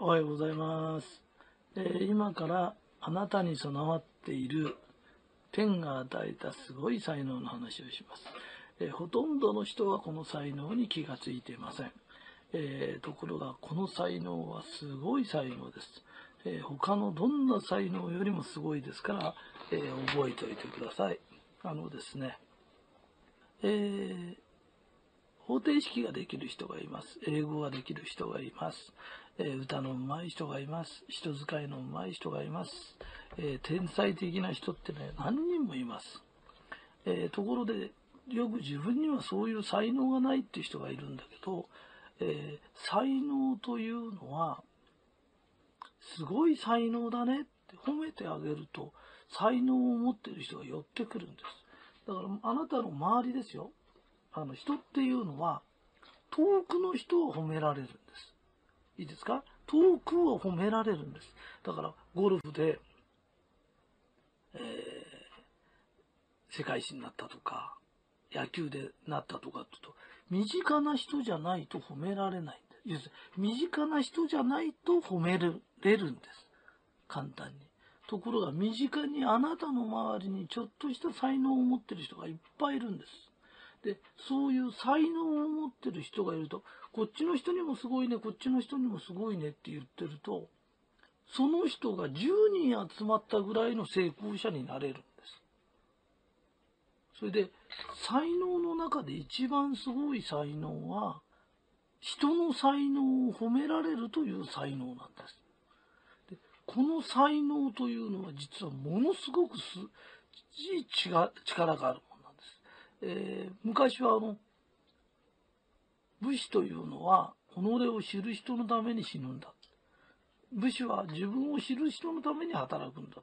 おはようございます。えー今からあなたに備わっている天が与えたすごい才能の話をします。えーほとんどの人はこの才能に気がついていません。えーところがこの才能はすごい才能です。え他のどんな才能よりもすごいですから、え覚えておいてください。あのですね、え方程式ができる人がいます。英語ができる人がいます。えー歌の上手い人がいます。人使いの上手い人がいます。えー天才的な人ってね、何人もいます。えーところで、よく自分にはそういう才能がないっていう人がいるんだけど、え才能というのは、すごい才能だねって褒めてあげると、才能を持ってる人が寄ってくるんです。だから、あなたの周りですよ。あの、人っていうのは、遠くの人を褒められるんです。いいですか？遠くを褒められるんです。だから、ゴルフで、えー、世界一になったとか、野球でなったとかって言うと、身近な人じゃないと褒められないんです。す身近な人じゃないと褒められるんです。簡単に。ところが、身近にあなたの周りにちょっとした才能を持ってる人がいっぱいいるんです。で、そういう才能を持ってる人がいると、こっちの人にもすごいね、こっちの人にもすごいねって言ってると、その人が10人集まったぐらいの成功者になれるんです。それで、才能の中で一番すごい才能は、人の才能を褒められるという才能なんです。でこの才能というのは実はものすごくすいい力がある。えー昔はあの、武士というのは、己を知る人のために死ぬんだ。武士は自分を知る人のために働くんだ。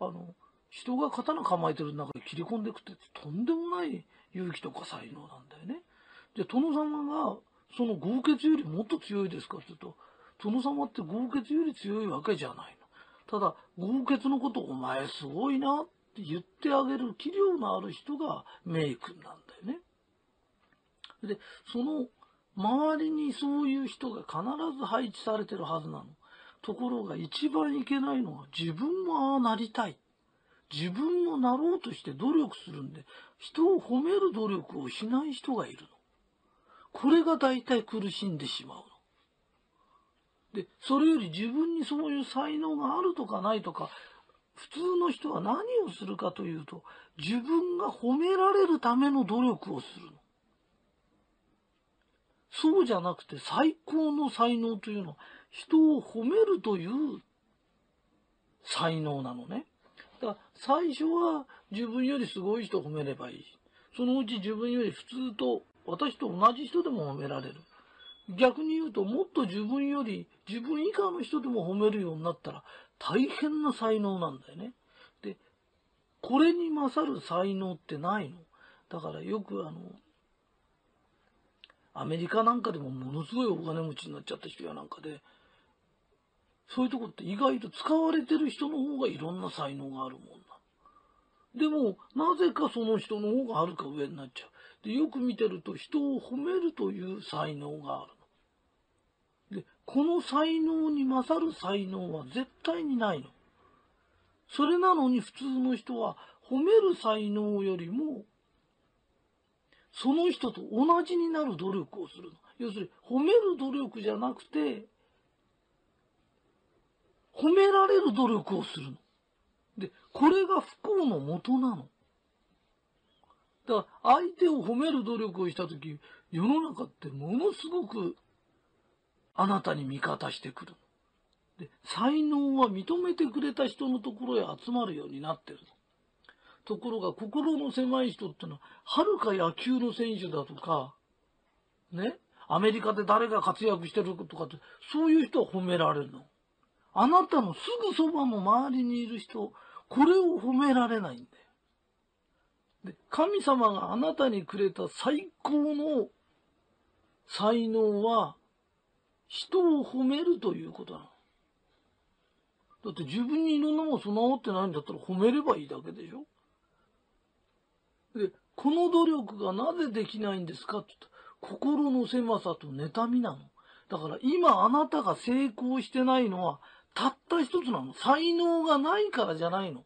あの、人が刀構えてる中で切り込んでいくってとんでもない勇気とか才能なんだよね。じゃあ、殿様がその豪傑よりもっと強いですかって言うと、殿様って豪傑より強いわけじゃないの。ただ、豪傑のことお前すごいなって言ってあげる器量のある人が名君なんだよね。で、その周りにそういう人が必ず配置されてるはずなの。ところが一番いけないのは自分もああなりたい。自分もなろうとして努力するんで、人を褒める努力をしない人がいるの。これが大体苦しんでしまうの。で、それより自分にそういう才能があるとかないとか、普通の人は何をするかというと、自分が褒められるための努力をするの。そうじゃなくて最高の才能というのは人を褒めるという才能なのね。だから最初は自分よりすごい人を褒めればいい。そのうち自分より普通と私と同じ人でも褒められる。逆に言うともっと自分より自分以下の人でも褒めるようになったら大変な才能なんだよね。で、これに勝る才能ってないの。だからよくあの、アメリカなんかでもものすごいお金持ちになっちゃった人やなんかで、そういうとこって意外と使われてる人の方がいろんな才能があるもんな。でも、なぜかその人の方がはるか上になっちゃう。で、よく見てると人を褒めるという才能がある。この才能に勝る才能は絶対にないの。それなのに普通の人は褒める才能よりもその人と同じになる努力をするの。要するに、褒める努力じゃなくて、褒められる努力をするの。で、これが不幸の元なの。だから、相手を褒める努力をしたとき、世の中ってものすごく、あなたに味方してくる。で、才能は認めてくれた人のところへ集まるようになってる。ところが心の狭い人ってのは、はるか野球の選手だとか、ね、アメリカで誰が活躍してるとかって、そういう人は褒められるの。あなたのすぐそばの周りにいる人、これを褒められないんだよ。で、神様があなたにくれた最高の才能は、人を褒めるということなの。だって自分にいろんなもの備わってないんだったら褒めればいいだけでしょで、この努力がなぜできないんですかって言ったら、心の狭さと妬みなの。だから今あなたが成功してないのは、たった一つなの。才能がないからじゃないの。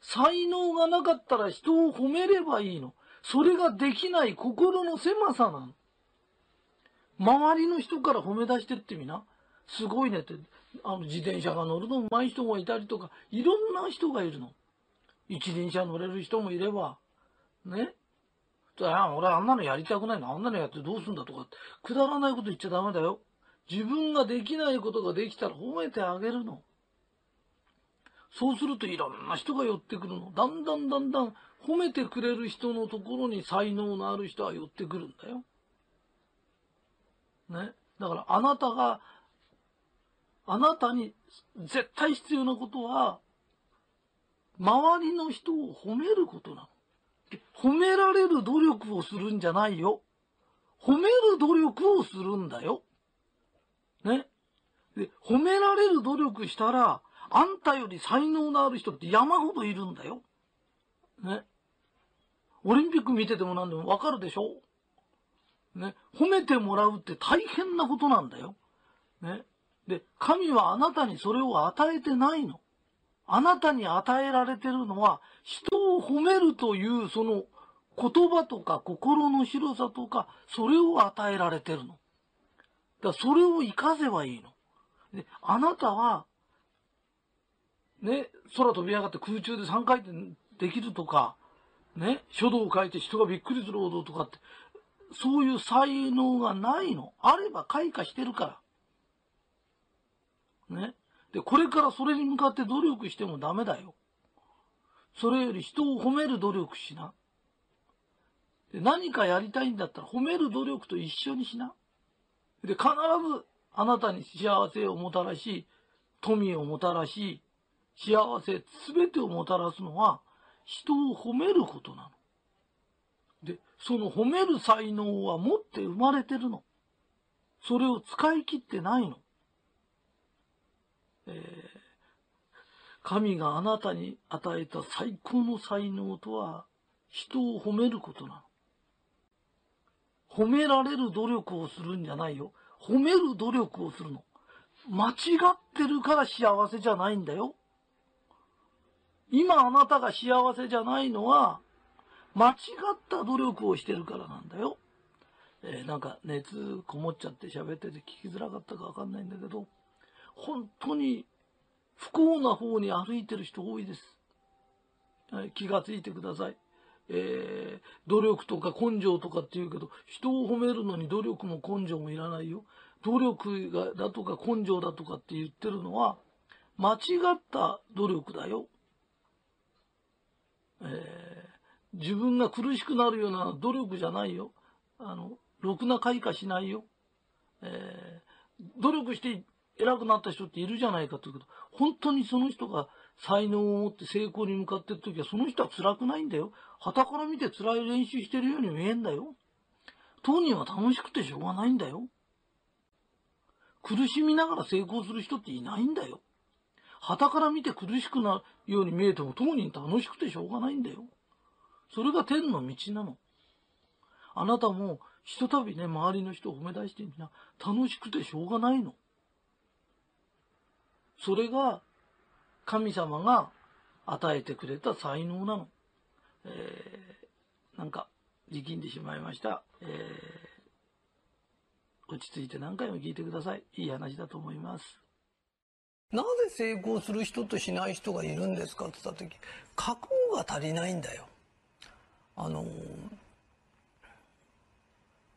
才能がなかったら人を褒めればいいの。それができない心の狭さなの。周りの人から褒め出してってみな。すごいねって。あの、自転車が乗るの上手い人がいたりとか、いろんな人がいるの。一輪車乗れる人もいれば、ね。あ俺あんなのやりたくないの。あんなのやってどうすんだとか、くだらないこと言っちゃダメだよ。自分ができないことができたら褒めてあげるの。そうするといろんな人が寄ってくるの。だんだんだんだん褒めてくれる人のところに才能のある人は寄ってくるんだよ。ね。だからあなたが、あなたに絶対必要なことは、周りの人を褒めることなの。褒められる努力をするんじゃないよ。褒める努力をするんだよ。ね。で、褒められる努力したら、あんたより才能のある人って山ほどいるんだよ。ね。オリンピック見てても何でもわかるでしょね。褒めてもらうって大変なことなんだよ。ね。で、神はあなたにそれを与えてないの。あなたに与えられてるのは、人を褒めるというその言葉とか心の広さとか、それを与えられてるの。だからそれを活かせばいいの。で、あなたは、ね、空飛び上がって空中で3回転できるとか、ね、書道を書いて人がびっくりするほどとかって、そういう才能がないの。あれば開花してるから。ね。で、これからそれに向かって努力してもダメだよ。それより人を褒める努力しな。で何かやりたいんだったら褒める努力と一緒にしな。で、必ずあなたに幸せをもたらし、富をもたらし、幸せすべてをもたらすのは人を褒めることなの。で、その褒める才能は持って生まれてるの。それを使い切ってないの。えー、神があなたに与えた最高の才能とは、人を褒めることなの。褒められる努力をするんじゃないよ。褒める努力をするの。間違ってるから幸せじゃないんだよ。今あなたが幸せじゃないのは、間違った努力をしてるからなんだよ。えー、なんか熱こもっちゃって喋ってて聞きづらかったかわかんないんだけど、本当に不幸な方に歩いてる人多いです。はい、気がついてください。えー、努力とか根性とかって言うけど、人を褒めるのに努力も根性もいらないよ。努力がだとか根性だとかって言ってるのは、間違った努力だよ。えー、自分が苦しくなるような努力じゃないよ。あの、ろくな開花しないよ。えー、努力して偉くなった人っているじゃないかというけど、本当にその人が才能を持って成功に向かっている時は、その人は辛くないんだよ。旗から見て辛い練習してるように見えんだよ。当人は楽しくてしょうがないんだよ。苦しみながら成功する人っていないんだよ。旗から見て苦しくなるように見えても当人楽しくてしょうがないんだよ。それが天の道なの。あなたもひとたびね、周りの人を褒め出してみな、楽しくてしょうがないの。それが神様が与えてくれた才能なの。えー、なんか力んでしまいました。えー、落ち着いて何回も聞いてください。いい話だと思います。なぜ成功する人としない人がいるんですかって言った時、覚悟が足りないんだよ。あの、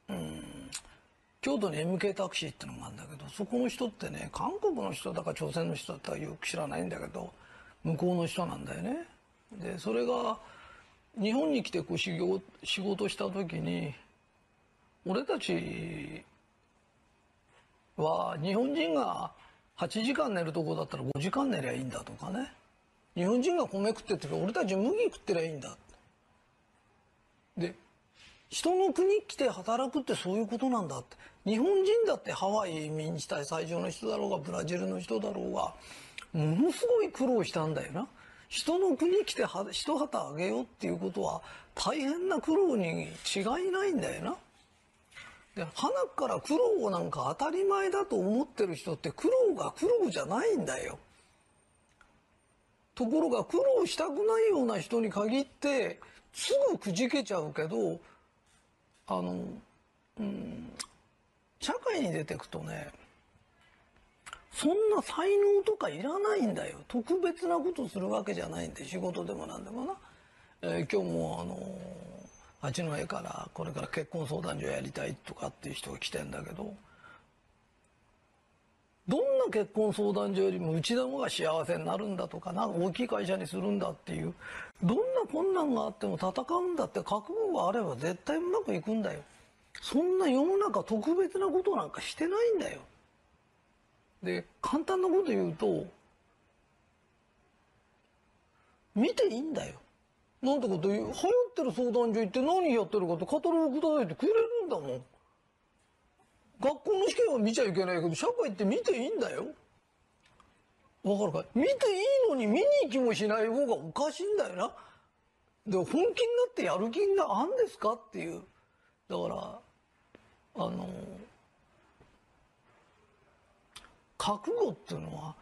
うん、京都に MK タクシーってのがあるんだけどそこの人ってね韓国の人だか朝鮮の人だったかよく知らないんだけど向こうの人なんだよね。でそれが日本に来てこう修行仕事した時に俺たちは日本人が8時間寝るとこだったら5時間寝りゃいいんだとかね日本人が米食ってる時俺たち麦食ってりゃいいんだで人の国来て働くってそういうことなんだって日本人だってハワイ民地帯最上の人だろうがブラジルの人だろうがものすごい苦労したんだよな。人の国来て一旗あげようっていうことは大変な苦労に違いないんだよな。で花から苦労なんか当たり前だと思ってる人って苦労が苦労じゃないんだよ。ところが苦労したくないような人に限ってすぐくじけちゃうけどあの、うん、社会に出てくとねそんな才能とかいらないんだよ。特別なことするわけじゃないんで仕事でも何でもな、えー今日もあの八戸からこれから結婚相談所やりたいとかっていう人が来てんだけど。どんな結婚相談所よりもうちの方が幸せになるんだとかなんか大きい会社にするんだっていうどんな困難があっても戦うんだって覚悟があれば絶対うまくいくんだよ。そんな世の中特別なことなんかしてないんだよ。で簡単なこと言うと見ていいんだよ。なんてこと言う流行ってる相談所行って何やってるかってカタログくださいってくれるんだもん。学校の試験は見ちゃいけないけど社会って見ていいんだよ。わかるか見ていいのに見に行きもしない方がおかしいんだよな。で本気になってやる気があんですかっていう。だからあの覚悟っていうのは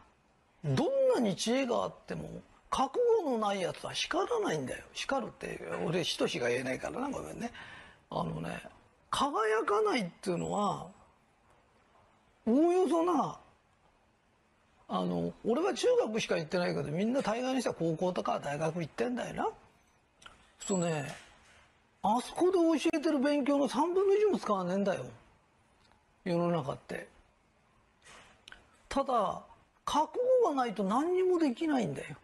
どんなに知恵があっても覚悟のないやつは叱らないんだよ。叱るって俺しとしが言えないからなごめんね。あのね輝かないっていうのはおおよそなあの俺は中学しか行ってないけどみんな大概にしては高校とか大学行ってんだよな。そうねあそこで教えてる勉強の3分の1も使わねえんだよ。世の中って。ただ覚悟がないと何にもできないんだよ。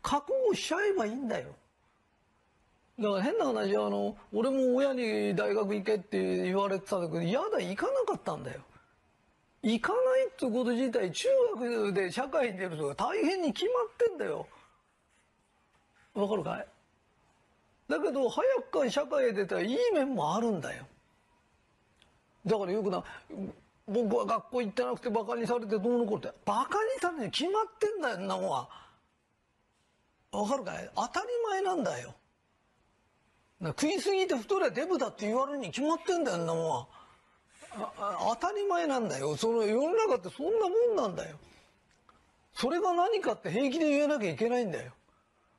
覚悟しちゃえばいいんだよ。だから変な話あの俺も親に大学行けって言われてたんだけど嫌だ行かなかったんだよ。行かないってこと自体中学で社会に出るとか大変に決まってんだよ。わかるかい？だけど早くから社会へ出たらいい面もあるんだよ。だからよくな僕は学校行ってなくてバカにされてどうのこうって。バカにされて決まってんだよんなもんは。わかるかい？当たり前なんだよ。だ食いすぎて太れデブだって言われるに決まってんだよんなもんは。当たり前なんだよ。その世の中ってそんなもんなんだよ。それが何かって平気で言えなきゃいけないんだよ。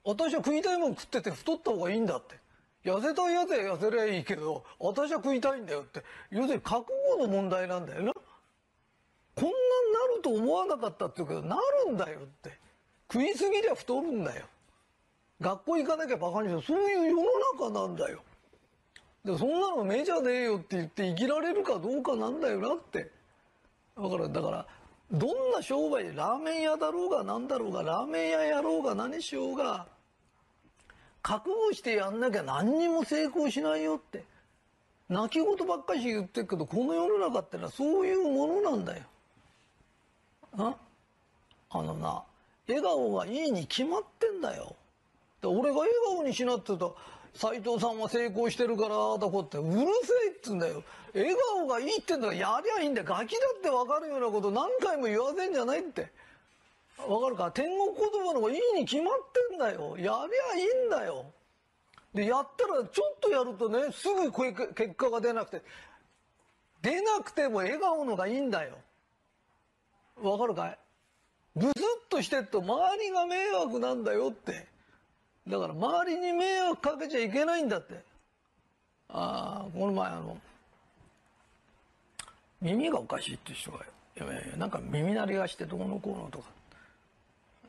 私は食いたいもん食ってて太った方がいいんだって。痩せたいやつは痩せりゃいいけど私は食いたいんだよって。要するに覚悟の問題なんだよな。こんなになると思わなかったって言うけどなるんだよって。食いすぎりゃ太るんだよ。学校行かなきゃバカにするそういう世の中なんだよ。でそんなのメジャーでええよって言って生きられるかどうかなんだよなってだからだからどんな商売でラーメン屋だろうが何だろうがラーメン屋やろうが何しようが覚悟してやんなきゃ何にも成功しないよって泣き言ばっかり言ってるけどこの世の中ってのはそういうものなんだよ。あ？あのな笑顔がいいに決まってんだよ。俺が笑顔にしなって言うと斎藤さんは成功してるからああだこってうるせえっつうんだよ。笑顔がいいってんだからやりゃいいんだよ。ガキだって分かるようなこと何回も言わせんじゃないって。分かるか？天国言葉の方がいいに決まってんだよ。やりゃいいんだよ。でやったらちょっとやるとねすぐ結果が出なくて出なくても笑顔のがいいんだよ。分かるかい？ブスッとしてっと周りが迷惑なんだよって。だから周りに迷惑かけちゃいけないんだって。ああこの前あの耳がおかしいって人がいやいやなんか耳鳴りがしてどうのこうのとか。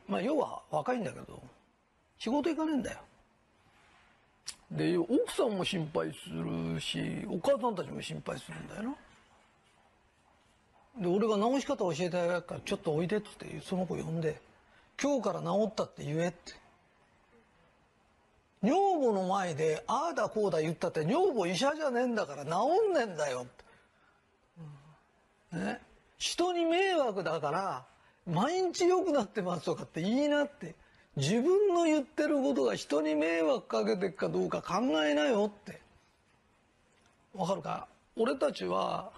まあ要は若いんだけど仕事行かねえんだよ。で奥さんも心配するしお母さんたちも心配するんだよな。で俺が治し方教えてあげるからちょっとおいでっつってその子呼んで今日から治ったって言えって。女房の前でああだこうだ言ったって女房医者じゃねえんだから治んねえんだよ、ね、人に迷惑だから毎日良くなってますとかっていいなって自分の言ってることが人に迷惑かけてるかどうか考えなよって。わかるか？俺たちは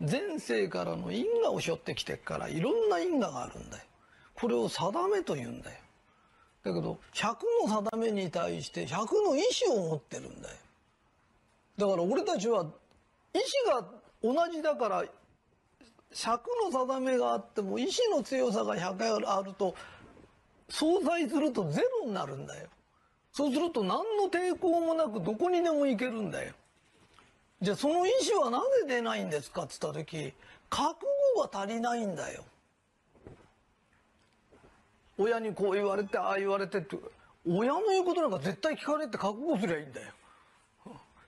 前世からの因果を背負ってきてっからいろんな因果があるんだよ。これを定めと言うんだよ。だけど100の定めに対して100の意志を持ってるんだよだから俺たちは意志が同じだから尺の定めがあっても意志の強さが100あると相殺するとゼロになるんだよ。そうすると何の抵抗もなくどこにでも行けるんだよ。じゃあその意志はなぜ出ないんですかって言った時覚悟が足りないんだよ。親にこう言われてああ言われてって親の言うことなんか絶対聞かねえって覚悟すりゃいいんだよ。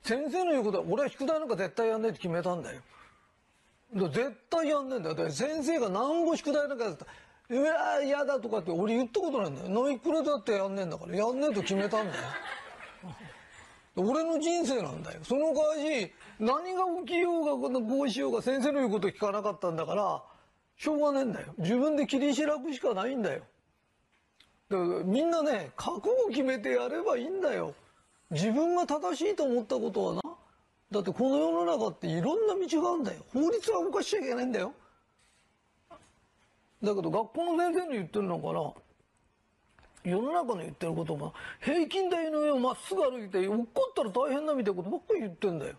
先生の言うことは俺は宿題なんか絶対やんねえって決めたんだよ。絶対やんねえんだよ。だ先生が何ぼ宿題なんかやったらうわ嫌だとかって俺言ったことないんだよ。ノイクレだってやんねえんだから、やんねえと決めたんだよ。俺の人生なんだよ。その代わり、何が起きようが、こうしようが、先生の言うこと聞かなかったんだから、しょうがねえんだよ。自分で切り開くしかないんだよ。だからみんなね、覚悟決めてやればいいんだよ。自分が正しいと思ったことはな。だってこの世の中っていろんな道があるんだよ。法律は動かしちゃいけないんだよ。だけど学校の先生の言ってるのから世の中の言ってることが平均台の上をまっすぐ歩いて落っこったら大変だみたいなことばっかり言ってんだよ。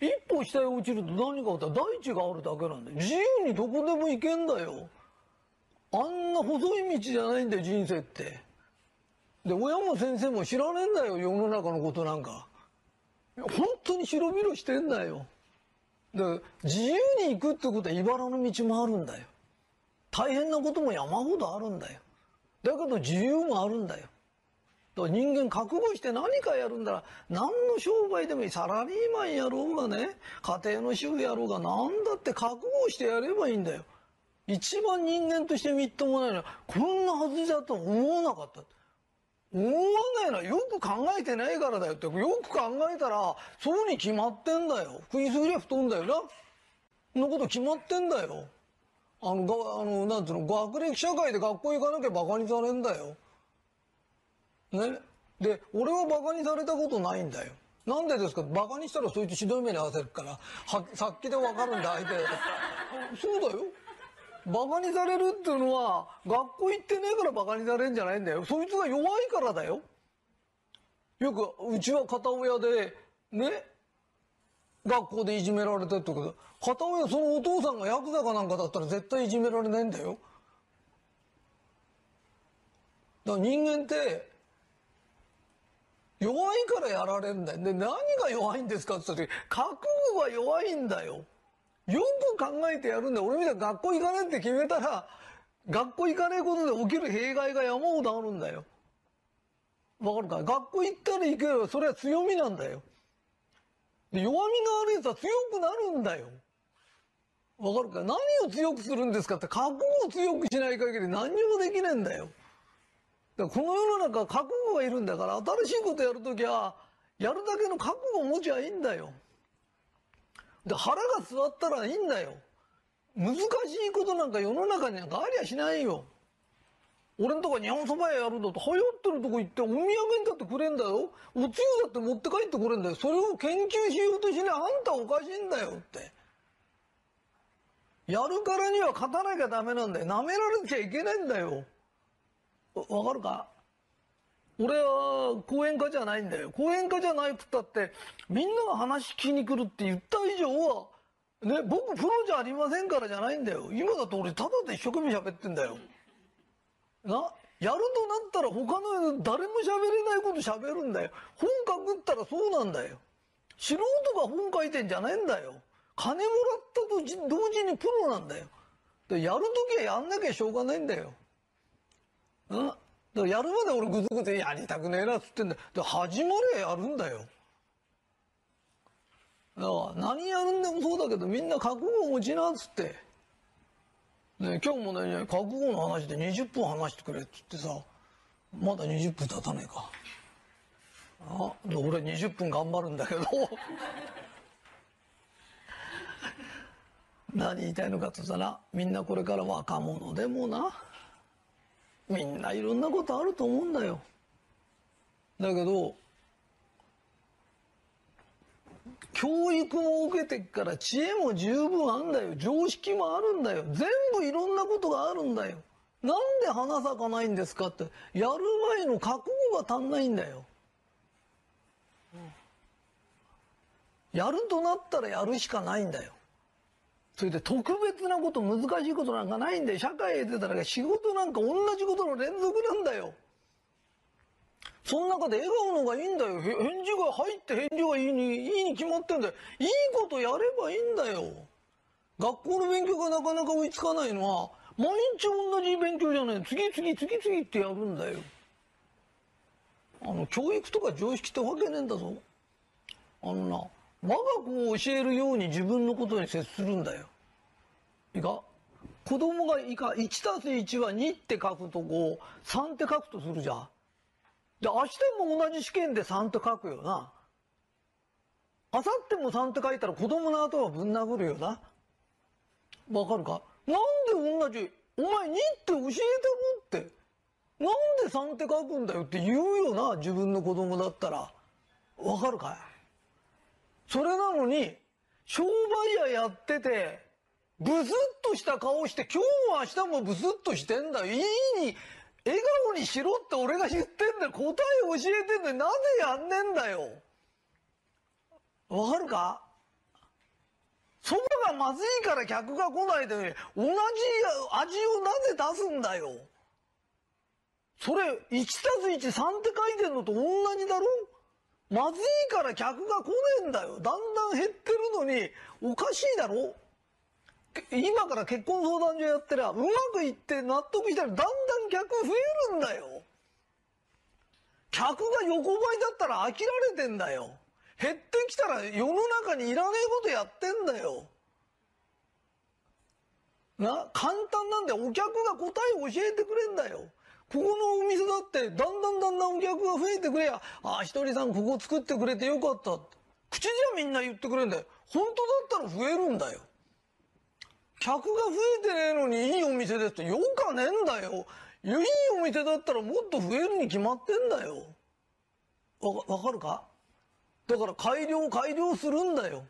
一歩下へ落ちると何かあったら大地があるだけなんだよ。自由にどこでも行けんだよ。あんな細い道じゃないんだよ人生って。で親も先生も知らねえんだよ世の中のことなんか。本当に広々してんだよ。で自由に行くってことは茨の道もあるんだよ。大変なことも山ほどあるんだよ。だけど自由もあるんだよ。だから人間覚悟して何かやるんだら何の商売でもいいサラリーマンやろうがね家庭の主婦やろうが何だって覚悟してやればいいんだよ。一番人間としてみっともないのはこんなはずだと思わなかった。思わないのはよく考えてないからだよってよく考えたらそうに決まってんだよ。食いすぎりゃ太んだよな。のこと決まってんだよ。あの、が、あの、なんつうの、学歴社会で学校行かなきゃ馬鹿にされんだよ。ね？で、俺は馬鹿にされたことないんだよ。なんでですか？馬鹿にしたらそいつひどい目に遭わせるから、は、さっきでわかるんだ、相手。そうだよ。馬鹿にされるっていうのは、学校行ってねえから馬鹿にされんじゃないんだよ。そいつが弱いからだよ。よく、うちは片親で、ね、学校でいじめられたってこと片親そのお父さんがヤクザかなんかだったら絶対いじめられないんだよ。だから人間って弱いからやられるんだよ。で、何が弱いんですかって言った時、覚悟が弱いんだよ。よく考えてやるんだ。俺みたいに学校行かないって決めたら、学校行かないことで起きる弊害が山ほどあるんだよ。わかるか学校行ったら行けばそれは強みなんだよ。弱みがあるやつは強くなるんだよ。わかるか何を強くするんですかって覚悟を強くしない限り何にもできねえんだよ。だからこの世の中覚悟がいるんだから新しいことやるときはやるだけの覚悟を持ちゃいいんだよ。で腹が座ったらいいんだよ。難しいことなんか世の中になんかありゃしないよ。俺んとこ日本そば屋やるんだと流行ってるとこ行ってお土産にだってくれんだよ。おつゆだって持って帰ってくれんだよ。それを研究しようとしねあんたおかしいんだよって。やるからには勝たなきゃダメなんだよ。舐められちゃいけないんだよ。わかるか？俺は講演家じゃないんだよ。講演家じゃないくったって、みんなが話聞きに来るって言った以上は、ね、僕プロじゃありませんからじゃないんだよ。今だと俺ただで一生懸命喋ってんだよ。な、やるとなったら他の誰も喋れないこと喋るんだよ。本書くったらそうなんだよ。素人が本書いてんじゃないんだよ。金もらったと同時にプロなんだよ。でやるときはやんなきゃしょうがないんだよ。うんだやるまで俺ぐずぐずやりたくねえなっつってんだ。で始まりゃやるんだよ。だから何やるんでもそうだけどみんな覚悟を持ちなっつって。ね、今日もね、覚悟の話で20分話してくれっつってさ、まだ20分経たねえか。あ、俺20分頑張るんだけど。何言いたいのかって言ったら、みんなこれから若者でもな、みんないろんなことあると思うんだよ。だけど、教育も受けてっから知恵も十分あんだよ。常識もあるんだよ。全部いろんなことがあるんだよ。なんで花咲かないんですかって、やる前の覚悟が足んないんだよ。やるとなったらやるしかないんだよ。それで特別なこと、難しいことなんかないんだよ。社会へ出たら仕事なんか同じことの連続なんだよ。その中で笑顔のがいいんだよ。返事が入って返事がいいに、いいに決まってんだよ。いいことやればいいんだよ。学校の勉強がなかなか追いつかないのは、毎日同じ勉強じゃない。次々次々ってやるんだよ。あの、教育とか常識ってわけねえんだぞ。あのな、我が子を教えるように自分のことに接するんだよ。いいか？子供がいいか、1たす1は2って書くとこ、3って書くとするじゃん。で、明日も同じ試験で3って書くよな。明後日も3って書いたら子供の頭ぶん殴るよな。わかるか？なんで同じ、お前2って教えてるって。なんで3って書くんだよって言うよな、自分の子供だったら。わかるか？いそれなのに、商売屋やってて、ブスッとした顔して、今日も明日もブスッとしてんだよ。いいに、笑顔にしろって俺が言ってんだよ。答え教えてんだよ。なぜやんねんだよ。わかるか？そばがまずいから客が来ないで、同じ味をなぜ出すんだよ。それ、1たす1、3って書いてんのと同じだろ？まずいから客が来ねえんだよ。だんだん減ってるのに、おかしいだろ？今から結婚相談所やってりゃ、うまくいって納得したらだんだん客増えるんだよ。客が横ばいだったら飽きられてんだよ。減ってきたら世の中にいらねえことやってんだよ。な、簡単なんでお客が答えを教えてくれんだよ。ここのお店だってだんだんだんだんお客が増えてくれや、ああ、ひとりさんここ作ってくれてよかった。口じゃみんな言ってくれんだよ。本当だったら増えるんだよ。客が増えてねえのにいいお店ですってよかねえんだよ。いいお店だったらもっと増えるに決まってんだよ。わ、わかるか？だから改良改良するんだよ。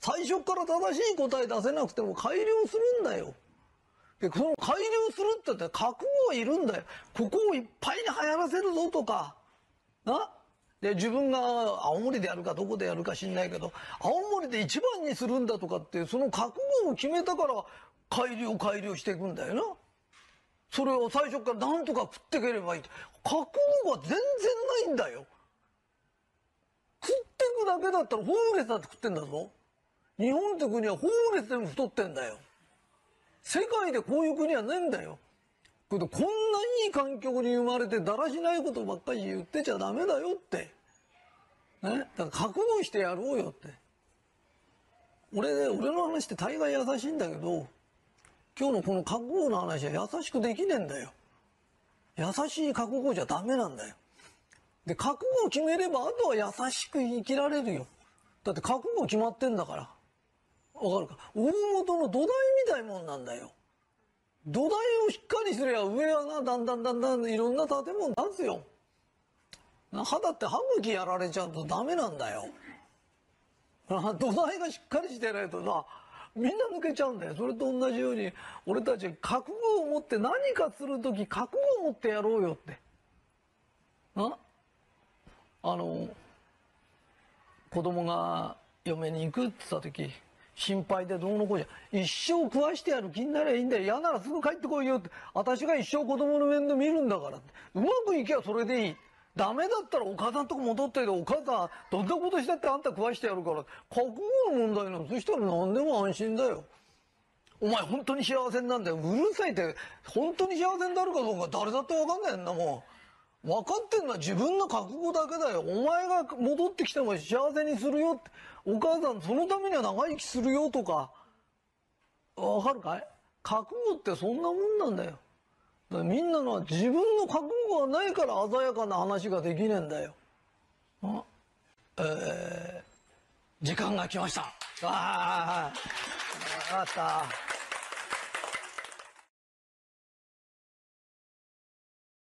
最初から正しい答え出せなくても改良するんだよ。で、その改良するって言ったら覚悟がいるんだよ。ここをいっぱいに流行らせるぞとか。な？で、自分が青森でやるかどこでやるか知んないけど、青森で一番にするんだとかって、その覚悟を決めたから改良改良していくんだよな。それを最初から何とか食ってければいい。覚悟が全然ないんだよ。食ってくだけだったらホームレスだって食ってんだぞ。日本って国はホームレスでも太ってんだよ。世界でこういう国はねえんだよ。こんないい環境に生まれてだらしないことばっかり言ってちゃダメだよって。ね？だから覚悟してやろうよって。俺ね、俺の話って大概優しいんだけど、今日のこの覚悟の話は優しくできねえんだよ。優しい覚悟じゃダメなんだよ。で、覚悟を決めれば、あとは優しく生きられるよ。だって覚悟決まってんだから。わかるか？大元の土台みたいもんなんだよ。土台をしっかりすれば上はな、だんだんだんだんいろんな建物出すよ。肌って歯茎やられちゃうとダメなんだよ。土台がしっかりしてないとな、みんな抜けちゃうんだよ。それと同じように、俺たち覚悟を持って何かするとき覚悟を持ってやろうよって。な？あの、子供が嫁に行くって言ったとき、心配でどうのこうじゃ、一生食わしてやる気になりゃいいんだよ。嫌ならすぐ帰ってこいよって。私が一生子供の面倒見るんだからって。うまくいけばそれでいい。ダメだったらお母さんとこ戻ってお母さん、どんなことしたってあんた食わしてやるから。覚悟の問題なの。そしたら何でも安心だよ。お前本当に幸せなんだよ。うるさいって、本当に幸せになるかどうか誰だってわかんないんだもん。分かってんのは自分の覚悟だけだよ。お前が戻ってきても幸せにするよって。お母さんそのためには長生きするよとか。わかるかい？覚悟ってそんなもんなんだよ。だみんなのは自分の覚悟がないから鮮やかな話ができねえんだよ。あえー、時間が来ました。わあわかった。